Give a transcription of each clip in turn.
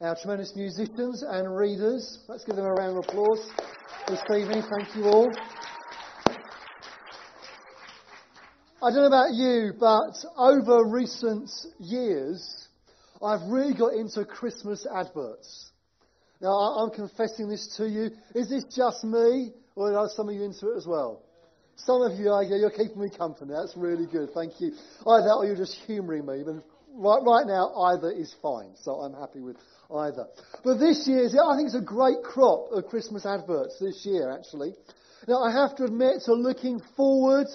our tremendous musicians and readers. Let's give them a round of applause this evening. Thank you all. I don't know about you, but over recent years, I've really got into Christmas adverts. Now, I'm confessing this to you. Is this just me, or are some of you into it as well? Some of you are, yeah, you're keeping me company. That's really good. Thank you. Either that or you're just humouring me. But right, right now, either is fine. So I'm happy with either. But this year's, I think it's a great crop of Christmas adverts this year, actually. Now, I have to admit to looking forward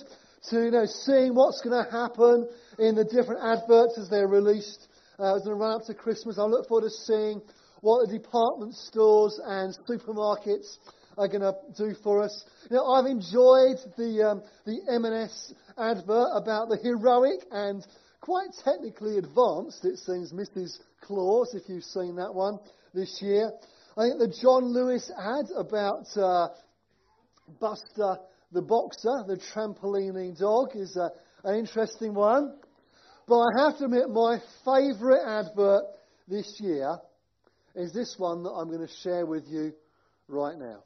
to, you know, seeing what's going to happen in the different adverts as they're released uh, as they run up to Christmas. I look forward to seeing what the department stores and supermarkets are going to do for us. Know, I've enjoyed the um, the M&S advert about the heroic and quite technically advanced, it seems, Mrs. Claus, if you've seen that one this year. I think the John Lewis ad about uh, Buster the boxer, the trampolining dog, is uh, an interesting one. But I have to admit, my favourite advert this year is this one that I'm going to share with you right now.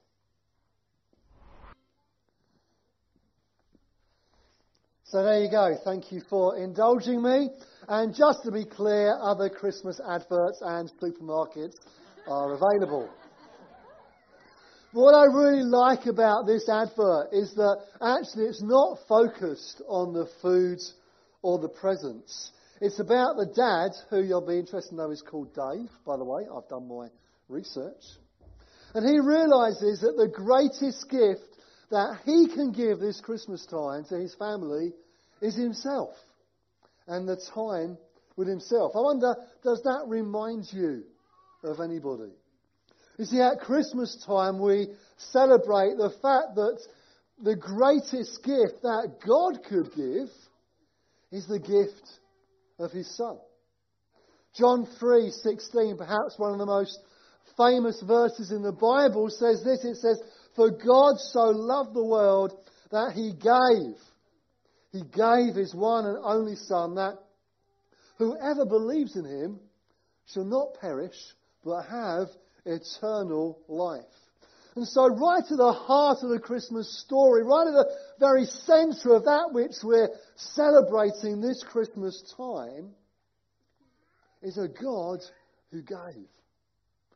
So there you go. Thank you for indulging me. And just to be clear, other Christmas adverts and supermarkets are available. What I really like about this advert is that actually it's not focused on the food or the presents. It's about the dad, who you'll be interested to know is called Dave, by the way. I've done my research. And he realizes that the greatest gift that he can give this Christmas time to his family is himself and the time with himself. I wonder, does that remind you of anybody? You see, at Christmas time, we celebrate the fact that the greatest gift that God could give is the gift of His Son. John 3:16, perhaps one of the most famous verses in the Bible, says this. It says, "For God so loved the world that He gave, He gave His one and only Son, that whoever believes in Him shall not perish, but have eternal life. And so, right at the heart of the Christmas story, right at the very centre of that which we're celebrating this Christmas time, is a God who gave.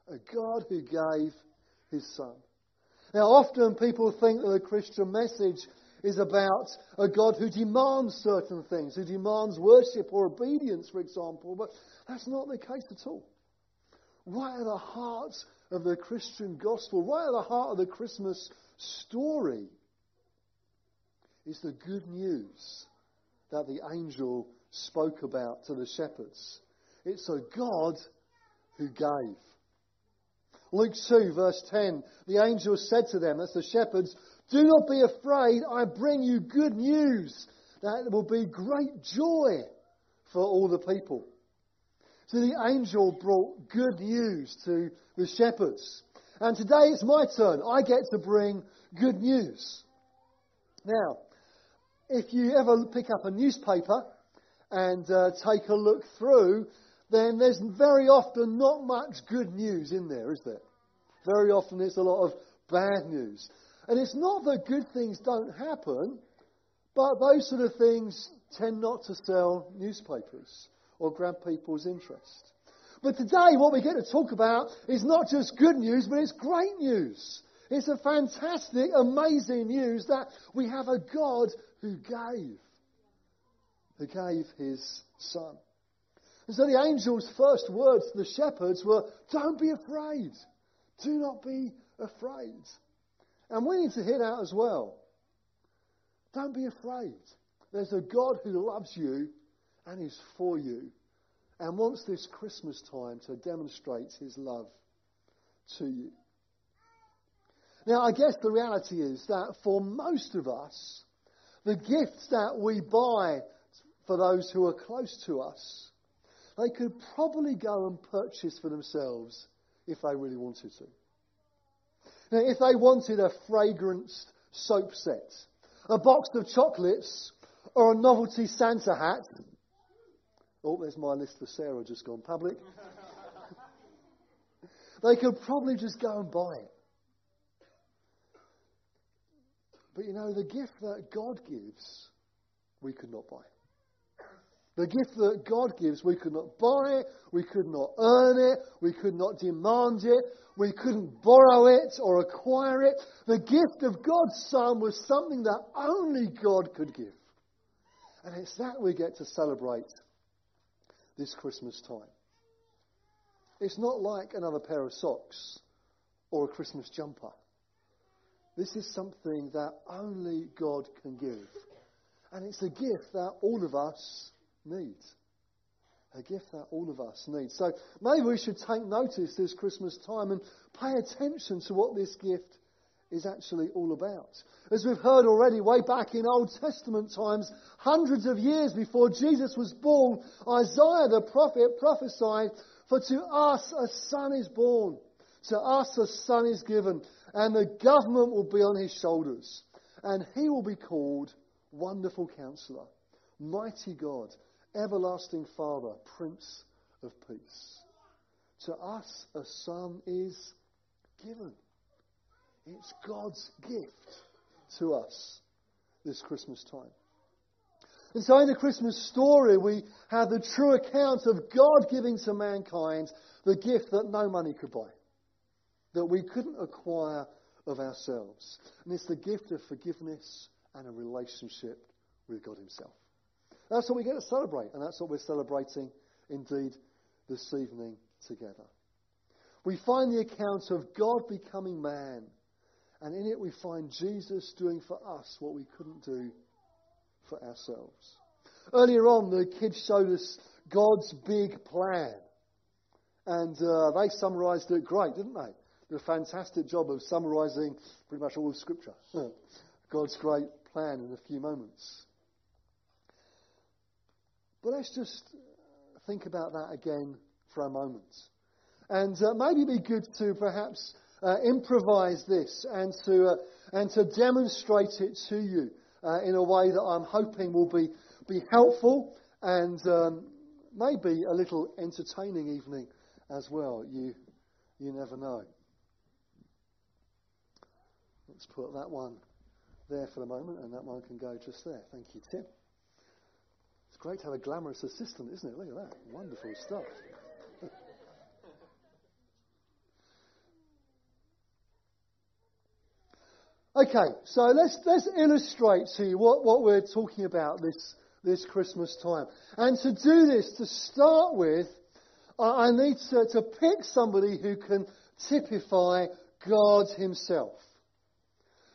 A God who gave his Son. Now, often people think that the Christian message is about a God who demands certain things, who demands worship or obedience, for example, but that's not the case at all right at the heart of the Christian gospel, right at the heart of the Christmas story, is the good news that the angel spoke about to the shepherds. It's a God who gave. Luke 2, verse 10, the angel said to them, that's the shepherds, Do not be afraid, I bring you good news that will be great joy for all the people. So the angel brought good news to the shepherds. And today it's my turn. I get to bring good news. Now, if you ever pick up a newspaper and uh, take a look through, then there's very often not much good news in there, is there? Very often it's a lot of bad news. And it's not that good things don't happen, but those sort of things tend not to sell newspapers or grab people's interest. But today, what we get to talk about is not just good news, but it's great news. It's a fantastic, amazing news that we have a God who gave, who gave his son. And so the angel's first words to the shepherds were, Don't be afraid. Do not be afraid. And we need to hear that as well. Don't be afraid. There's a God who loves you and is for you and wants this Christmas time to demonstrate his love to you. Now, I guess the reality is that for most of us, the gifts that we buy for those who are close to us, they could probably go and purchase for themselves if they really wanted to. Now, if they wanted a fragranced soap set, a box of chocolates, or a novelty Santa hat, oh, there's my list for Sarah just gone public. they could probably just go and buy it. But you know, the gift that God gives, we could not buy. The gift that God gives, we could not buy it, we could not earn it, we could not demand it, we couldn't borrow it or acquire it. The gift of God's Son was something that only God could give. And it's that we get to celebrate this Christmas time. It's not like another pair of socks or a Christmas jumper. This is something that only God can give. And it's a gift that all of us need. A gift that all of us need. So maybe we should take notice this Christmas time and pay attention to what this gift is actually all about. As we've heard already, way back in Old Testament times, hundreds of years before Jesus was born, Isaiah the prophet prophesied, For to us a son is born, to us a son is given, and the government will be on his shoulders. And he will be called Wonderful Counselor, Mighty God, Everlasting Father, Prince of Peace. To us, a son is given. It's God's gift to us this Christmas time. And so in the Christmas story, we have the true account of God giving to mankind the gift that no money could buy that we couldn't acquire of ourselves. And it's the gift of forgiveness and a relationship with God Himself. That's what we get to celebrate, and that's what we're celebrating indeed this evening together. We find the account of God becoming man, and in it we find Jesus doing for us what we couldn't do for ourselves. Earlier on, the kids showed us God's big plan, and uh, they summarized it great, didn't they? did a fantastic job of summarizing pretty much all of Scripture. God's great plan in a few moments. But let's just think about that again for a moment. And uh, maybe it'd be good to perhaps uh, improvise this and to, uh, and to demonstrate it to you uh, in a way that I'm hoping will be, be helpful and um, maybe a little entertaining evening as well. You, you never know. Let's put that one there for the moment, and that one can go just there. Thank you, Tim. Great to have a glamorous assistant, isn't it? Look at that. Wonderful stuff. okay, so let's, let's illustrate to you what, what we're talking about this, this Christmas time. And to do this, to start with, I need to, to pick somebody who can typify God Himself.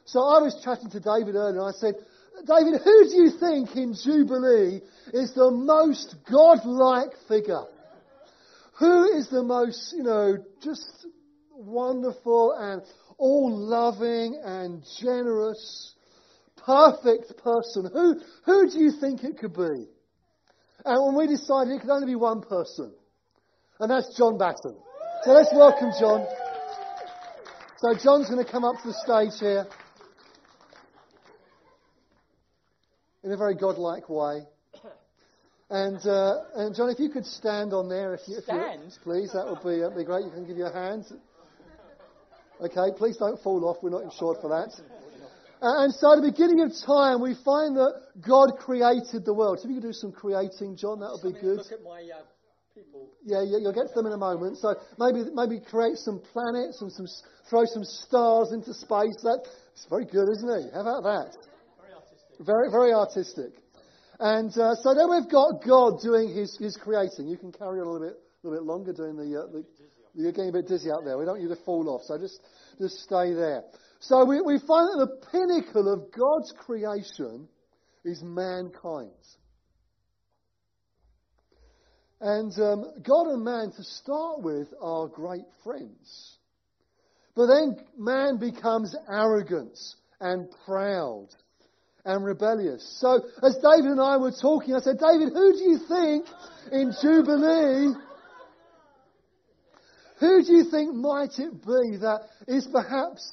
So I was chatting to David earlier and I said, David, who do you think in Jubilee is the most godlike figure? Who is the most, you know, just wonderful and all loving and generous, perfect person? Who, who do you think it could be? And when we decided it could only be one person, and that's John Batten. So let's welcome John. So John's going to come up to the stage here. In a very godlike way. And, uh, and John, if you could stand on there, if you, if stand, you, please, that would be, uh, be great. You can give your a hand. Okay, please don't fall off. We're not insured for that. Uh, and so at the beginning of time, we find that God created the world. So if you could do some creating, John, that would be good. Look at my uh, people. Yeah, you'll get to them in a moment. So maybe maybe create some planets and some throw some stars into space. That's very good, isn't it? How about that? Very, very artistic. And uh, so then we've got God doing his, his creating. You can carry on a little bit, a little bit longer doing the, uh, the you're getting a bit dizzy out there. We don't want you to fall off, so just, just stay there. So we, we find that the pinnacle of God's creation is mankind. And um, God and man, to start with, are great friends. But then man becomes arrogant and proud and rebellious. So as David and I were talking, I said, David, who do you think in Jubilee, who do you think might it be that is perhaps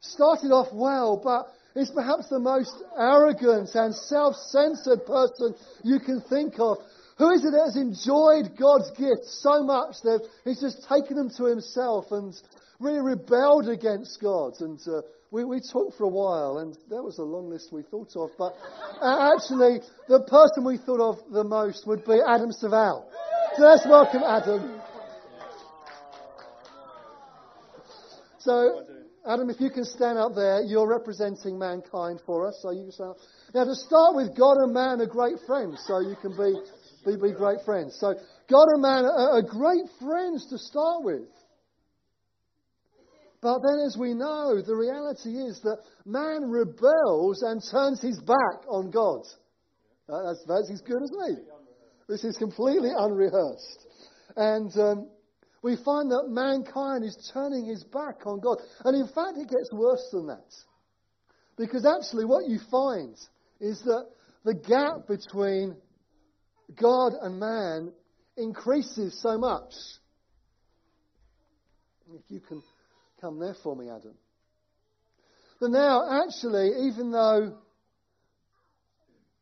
started off well, but is perhaps the most arrogant and self-censored person you can think of? Who is it that has enjoyed God's gifts so much that he's just taken them to himself and really rebelled against God? And uh, we, we talked for a while, and that was a long list we thought of. But uh, actually, the person we thought of the most would be Adam Saval. So let's welcome Adam. So, Adam, if you can stand up there, you're representing mankind for us. So you can. Now, to start with, God and man are great friends, so you can be be, be great friends. So, God and man are, are great friends to start with. But then, as we know, the reality is that man rebels and turns his back on God. Uh, that's, that's as good as me. This is completely unrehearsed. And um, we find that mankind is turning his back on God. And in fact, it gets worse than that. Because actually, what you find is that the gap between God and man increases so much. If you can come there for me, Adam. But now, actually, even though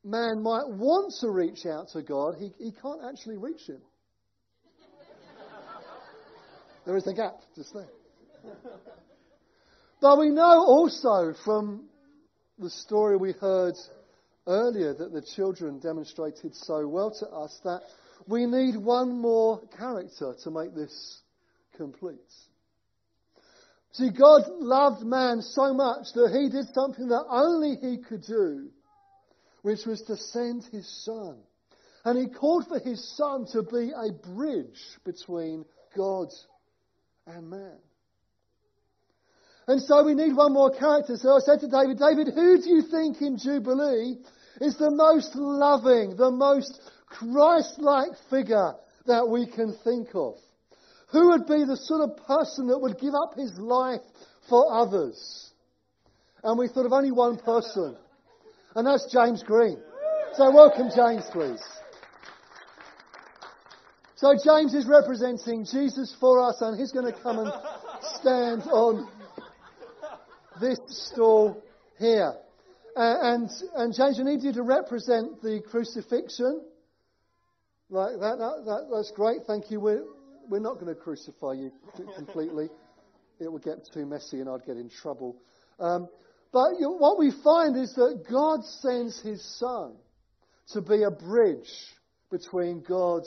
man might want to reach out to God, he, he can't actually reach him. there is a gap just there. But we know also from the story we heard earlier that the children demonstrated so well to us that we need one more character to make this complete. See, God loved man so much that he did something that only he could do, which was to send his son. And he called for his son to be a bridge between God and man. And so we need one more character. So I said to David, David, who do you think in Jubilee is the most loving, the most Christ-like figure that we can think of. Who would be the sort of person that would give up his life for others? And we thought of only one person, and that's James Green. So welcome James, please. So James is representing Jesus for us, and he's going to come and stand on this stall here. Uh, and, and James, I need you to represent the crucifixion. Like that, that, that that's great. Thank you. We're, we're not going to crucify you completely. it would get too messy and I'd get in trouble. Um, but you what we find is that God sends his son to be a bridge between God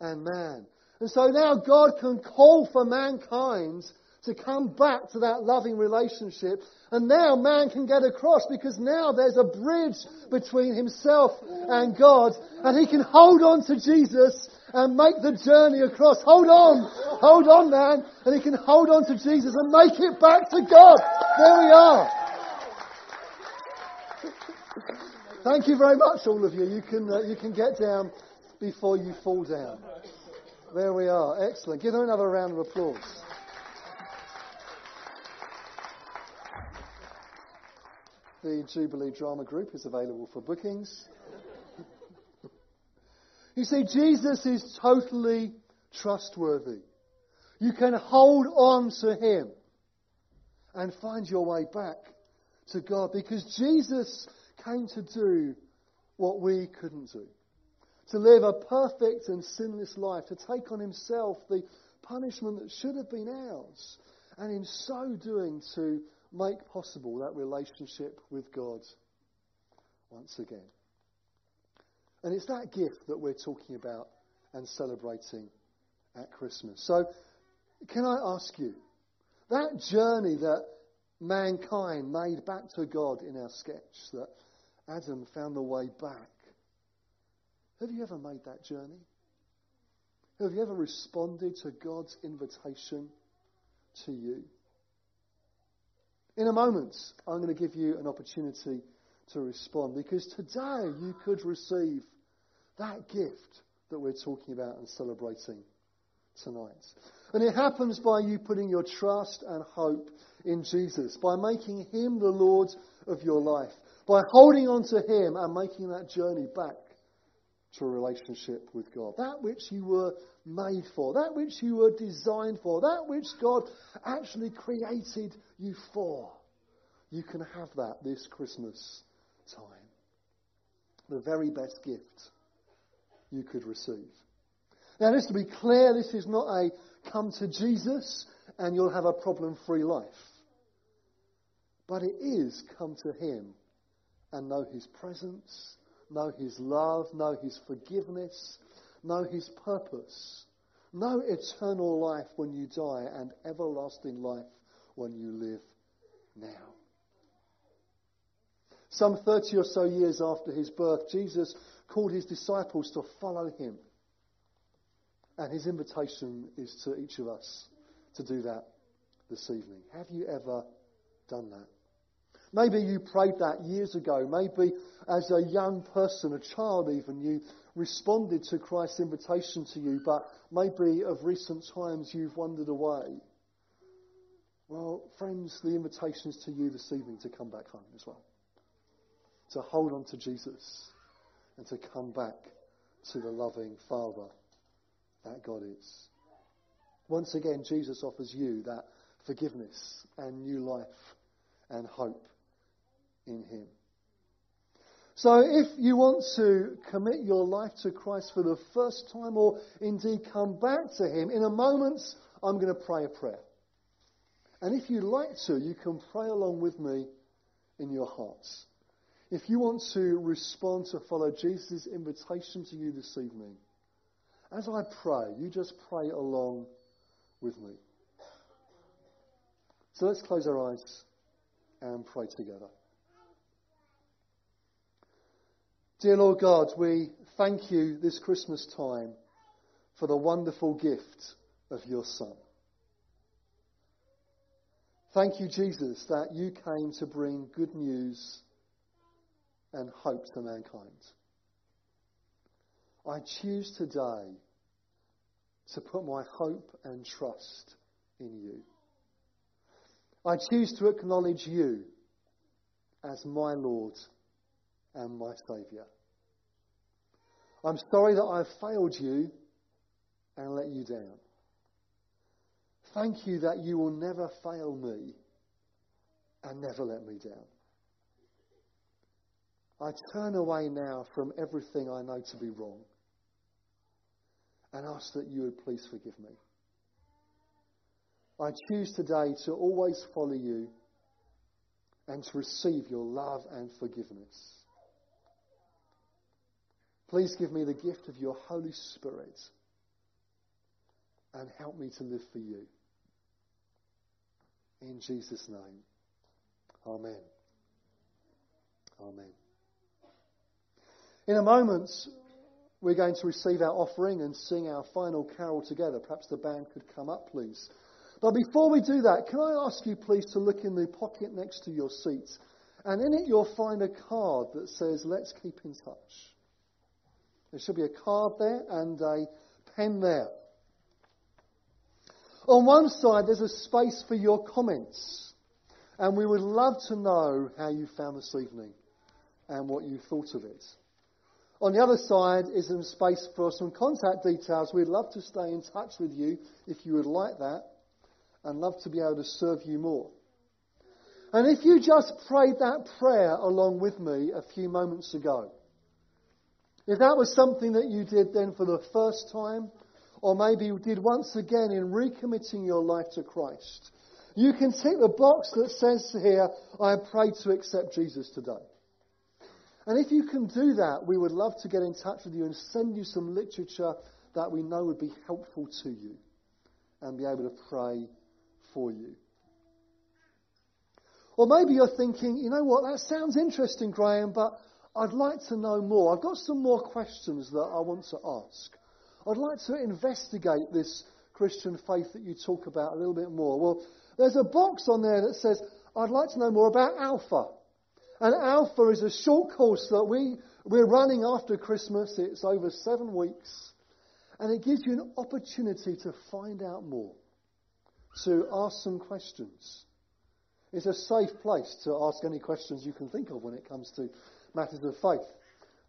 and man. And so now God can call for mankind to come back to that loving relationship. And now man can get across because now there's a bridge between himself and God. And he can hold on to Jesus and make the journey across. Hold on. Hold on, man. And he can hold on to Jesus and make it back to God. There we are. Thank you very much, all of you. You can, uh, you can get down before you fall down. There we are. Excellent. Give them another round of applause. the Jubilee Drama Group is available for bookings. You see, Jesus is totally trustworthy. You can hold on to Him and find your way back to God because Jesus came to do what we couldn't do. To live a perfect and sinless life, to take on Himself the punishment that should have been ours, and in so doing to make possible that relationship with God once again. And it's that gift that we're talking about and celebrating at Christmas. So, can I ask you, that journey that mankind made back to God in our sketch, that Adam found the way back, have you ever made that journey? Have you ever responded to God's invitation to you? In a moment, I'm going to give you an opportunity to respond because today you could receive that gift that we're talking about and celebrating tonight. And it happens by you putting your trust and hope in Jesus, by making Him the Lord of your life, by holding on to Him and making that journey back to a relationship with God. That which you were made for, that which you were designed for, that which God actually created you for. You can have that this Christmas time. The very best gift you could receive. Now, just to be clear, this is not a come to Jesus and you'll have a problem free life. But it is come to Him and know His presence, know His love, know His forgiveness, know His purpose, know eternal life when you die and everlasting life when you live now. Some 30 or so years after his birth, Jesus called his disciples to follow him. And his invitation is to each of us to do that this evening. Have you ever done that? Maybe you prayed that years ago. Maybe as a young person, a child even, you responded to Christ's invitation to you, but maybe of recent times you've wandered away. Well, friends, the invitation is to you this evening to come back home as well. To hold on to Jesus and to come back to the loving Father that God is. Once again, Jesus offers you that forgiveness and new life and hope in Him. So if you want to commit your life to Christ for the first time or indeed come back to Him, in a moment I'm going to pray a prayer. And if you'd like to, you can pray along with me in your hearts. If you want to respond to follow Jesus' invitation to you this evening, as I pray, you just pray along with me. So let's close our eyes and pray together. Dear Lord God, we thank you this Christmas time for the wonderful gift of your Son. Thank you, Jesus, that you came to bring good news and hope to mankind. I choose today to put my hope and trust in you. I choose to acknowledge you as my Lord and my Saviour. I'm sorry that I've failed you and let you down. Thank you that you will never fail me and never let me down. I turn away now from everything I know to be wrong and ask that you would please forgive me. I choose today to always follow you and to receive your love and forgiveness. Please give me the gift of your Holy Spirit and help me to live for you. In Jesus' name. Amen. Amen. In a moment, we're going to receive our offering and sing our final carol together. Perhaps the band could come up, please. But before we do that, can I ask you, please, to look in the pocket next to your seat? And in it, you'll find a card that says, Let's keep in touch. There should be a card there and a pen there. On one side, there's a space for your comments. And we would love to know how you found this evening and what you thought of it. On the other side is some space for some contact details. We'd love to stay in touch with you if you would like that and love to be able to serve you more. And if you just prayed that prayer along with me a few moments ago, if that was something that you did then for the first time, or maybe you did once again in recommitting your life to Christ, you can tick the box that says here, I pray to accept Jesus today. And if you can do that, we would love to get in touch with you and send you some literature that we know would be helpful to you and be able to pray for you. Or maybe you're thinking, you know what, that sounds interesting, Graham, but I'd like to know more. I've got some more questions that I want to ask. I'd like to investigate this Christian faith that you talk about a little bit more. Well, there's a box on there that says, I'd like to know more about Alpha. And Alpha is a short course that we, we're running after Christmas. It's over seven weeks. And it gives you an opportunity to find out more, to ask some questions. It's a safe place to ask any questions you can think of when it comes to matters of faith.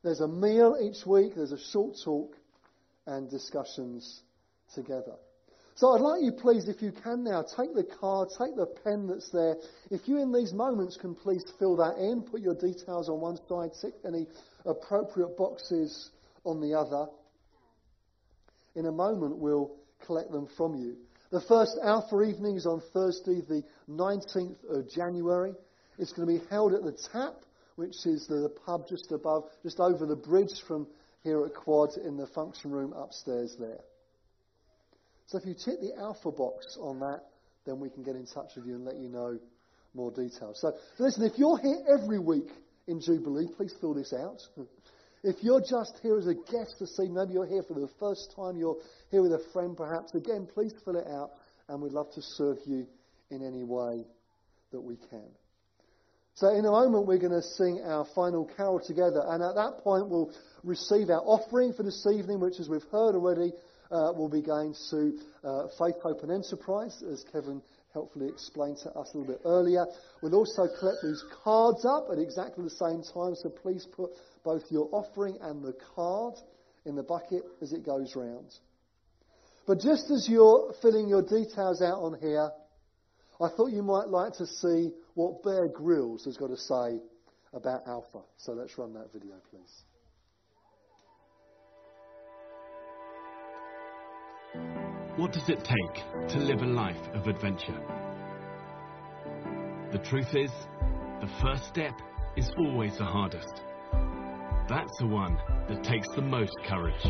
There's a meal each week, there's a short talk, and discussions together. So I'd like you, please, if you can now, take the card, take the pen that's there. If you, in these moments, can please fill that in, put your details on one side, tick any appropriate boxes on the other. In a moment, we'll collect them from you. The first Alpha evening is on Thursday, the 19th of January. It's going to be held at the Tap, which is the pub just above, just over the bridge from here at Quad in the function room upstairs there. So if you tick the alpha box on that, then we can get in touch with you and let you know more details. So listen, if you're here every week in Jubilee, please fill this out. If you're just here as a guest to see, maybe you're here for the first time, you're here with a friend perhaps, again, please fill it out and we'd love to serve you in any way that we can. So in a moment we're going to sing our final carol together and at that point we'll receive our offering for this evening, which as we've heard already, uh, will be going to uh, Faith, Hope and Enterprise, as Kevin helpfully explained to us a little bit earlier. We'll also collect these cards up at exactly the same time, so please put both your offering and the card in the bucket as it goes round. But just as you're filling your details out on here, I thought you might like to see what Bear Grylls has got to say about Alpha. So let's run that video, please. What does it take to live a life of adventure? The truth is, the first step is always the hardest. That's the one that takes the most courage.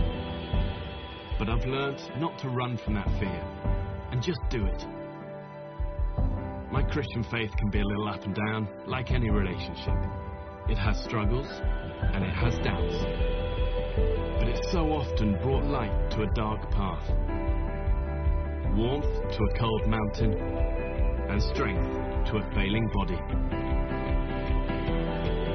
But I've learnt not to run from that fear and just do it. My Christian faith can be a little up and down, like any relationship. It has struggles and it has doubts. But it's so often brought light to a dark path warmth to a cold mountain, and strength to a failing body.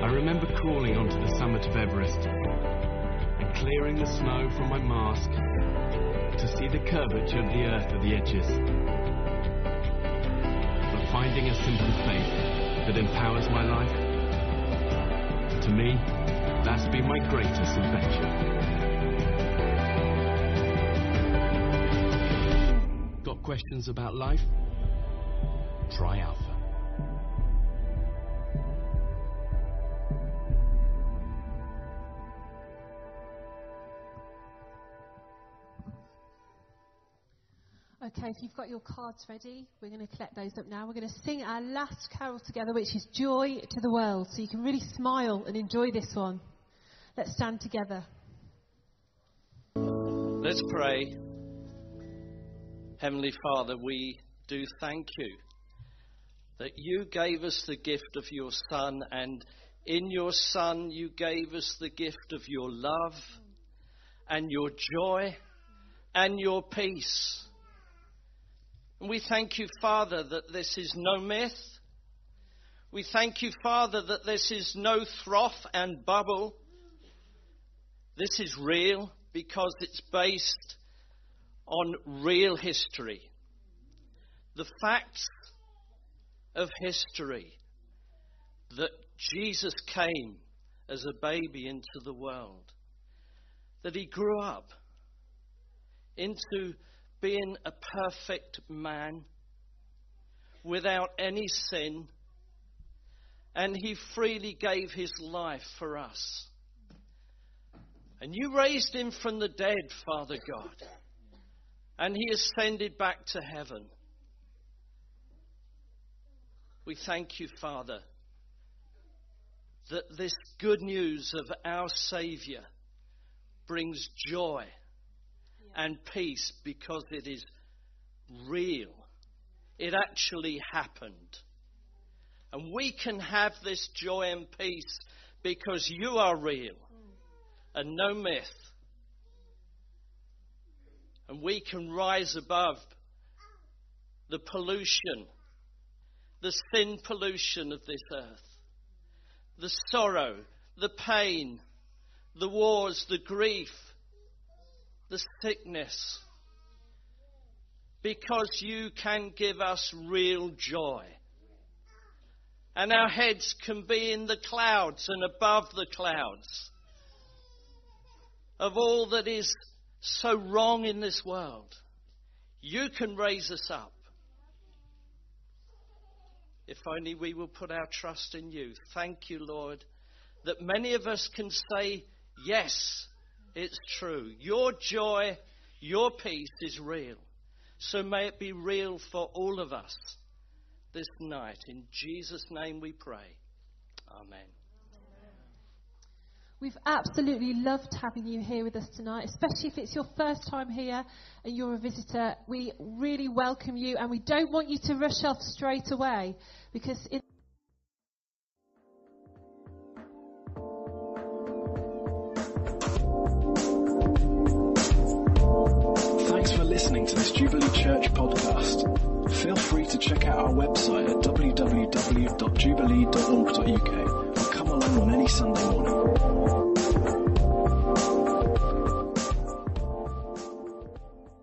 I remember crawling onto the summit of Everest and clearing the snow from my mask to see the curvature of the earth at the edges. But finding a simple faith that empowers my life, to me, that's been my greatest adventure. Questions about life? Try Alpha. Okay, if you've got your cards ready, we're going to collect those up now. We're going to sing our last carol together, which is Joy to the World. So you can really smile and enjoy this one. Let's stand together. Let's pray. Heavenly Father, we do thank you that you gave us the gift of your Son, and in your Son you gave us the gift of your love and your joy and your peace. And we thank you, Father, that this is no myth. We thank you, Father, that this is no froth and bubble. This is real because it's based on real history. The facts of history that Jesus came as a baby into the world, that he grew up into being a perfect man without any sin, and he freely gave his life for us. And you raised him from the dead, Father God and he ascended back to heaven. We thank you, Father, that this good news of our Saviour brings joy and peace because it is real. It actually happened. And we can have this joy and peace because you are real mm. and no myth. And we can rise above the pollution, the sin pollution of this earth, the sorrow, the pain, the wars, the grief, the sickness. Because you can give us real joy. And our heads can be in the clouds and above the clouds of all that is so wrong in this world. You can raise us up. If only we will put our trust in you. Thank you, Lord, that many of us can say, Yes, it's true. Your joy, your peace is real. So may it be real for all of us this night. In Jesus' name we pray. Amen. We've absolutely loved having you here with us tonight, especially if it's your first time here and you're a visitor. We really welcome you and we don't want you to rush off straight away because in Thanks for listening to this Jubilee Church podcast. Feel free to check out our website at www.jubilee.org.uk on any Sunday morning.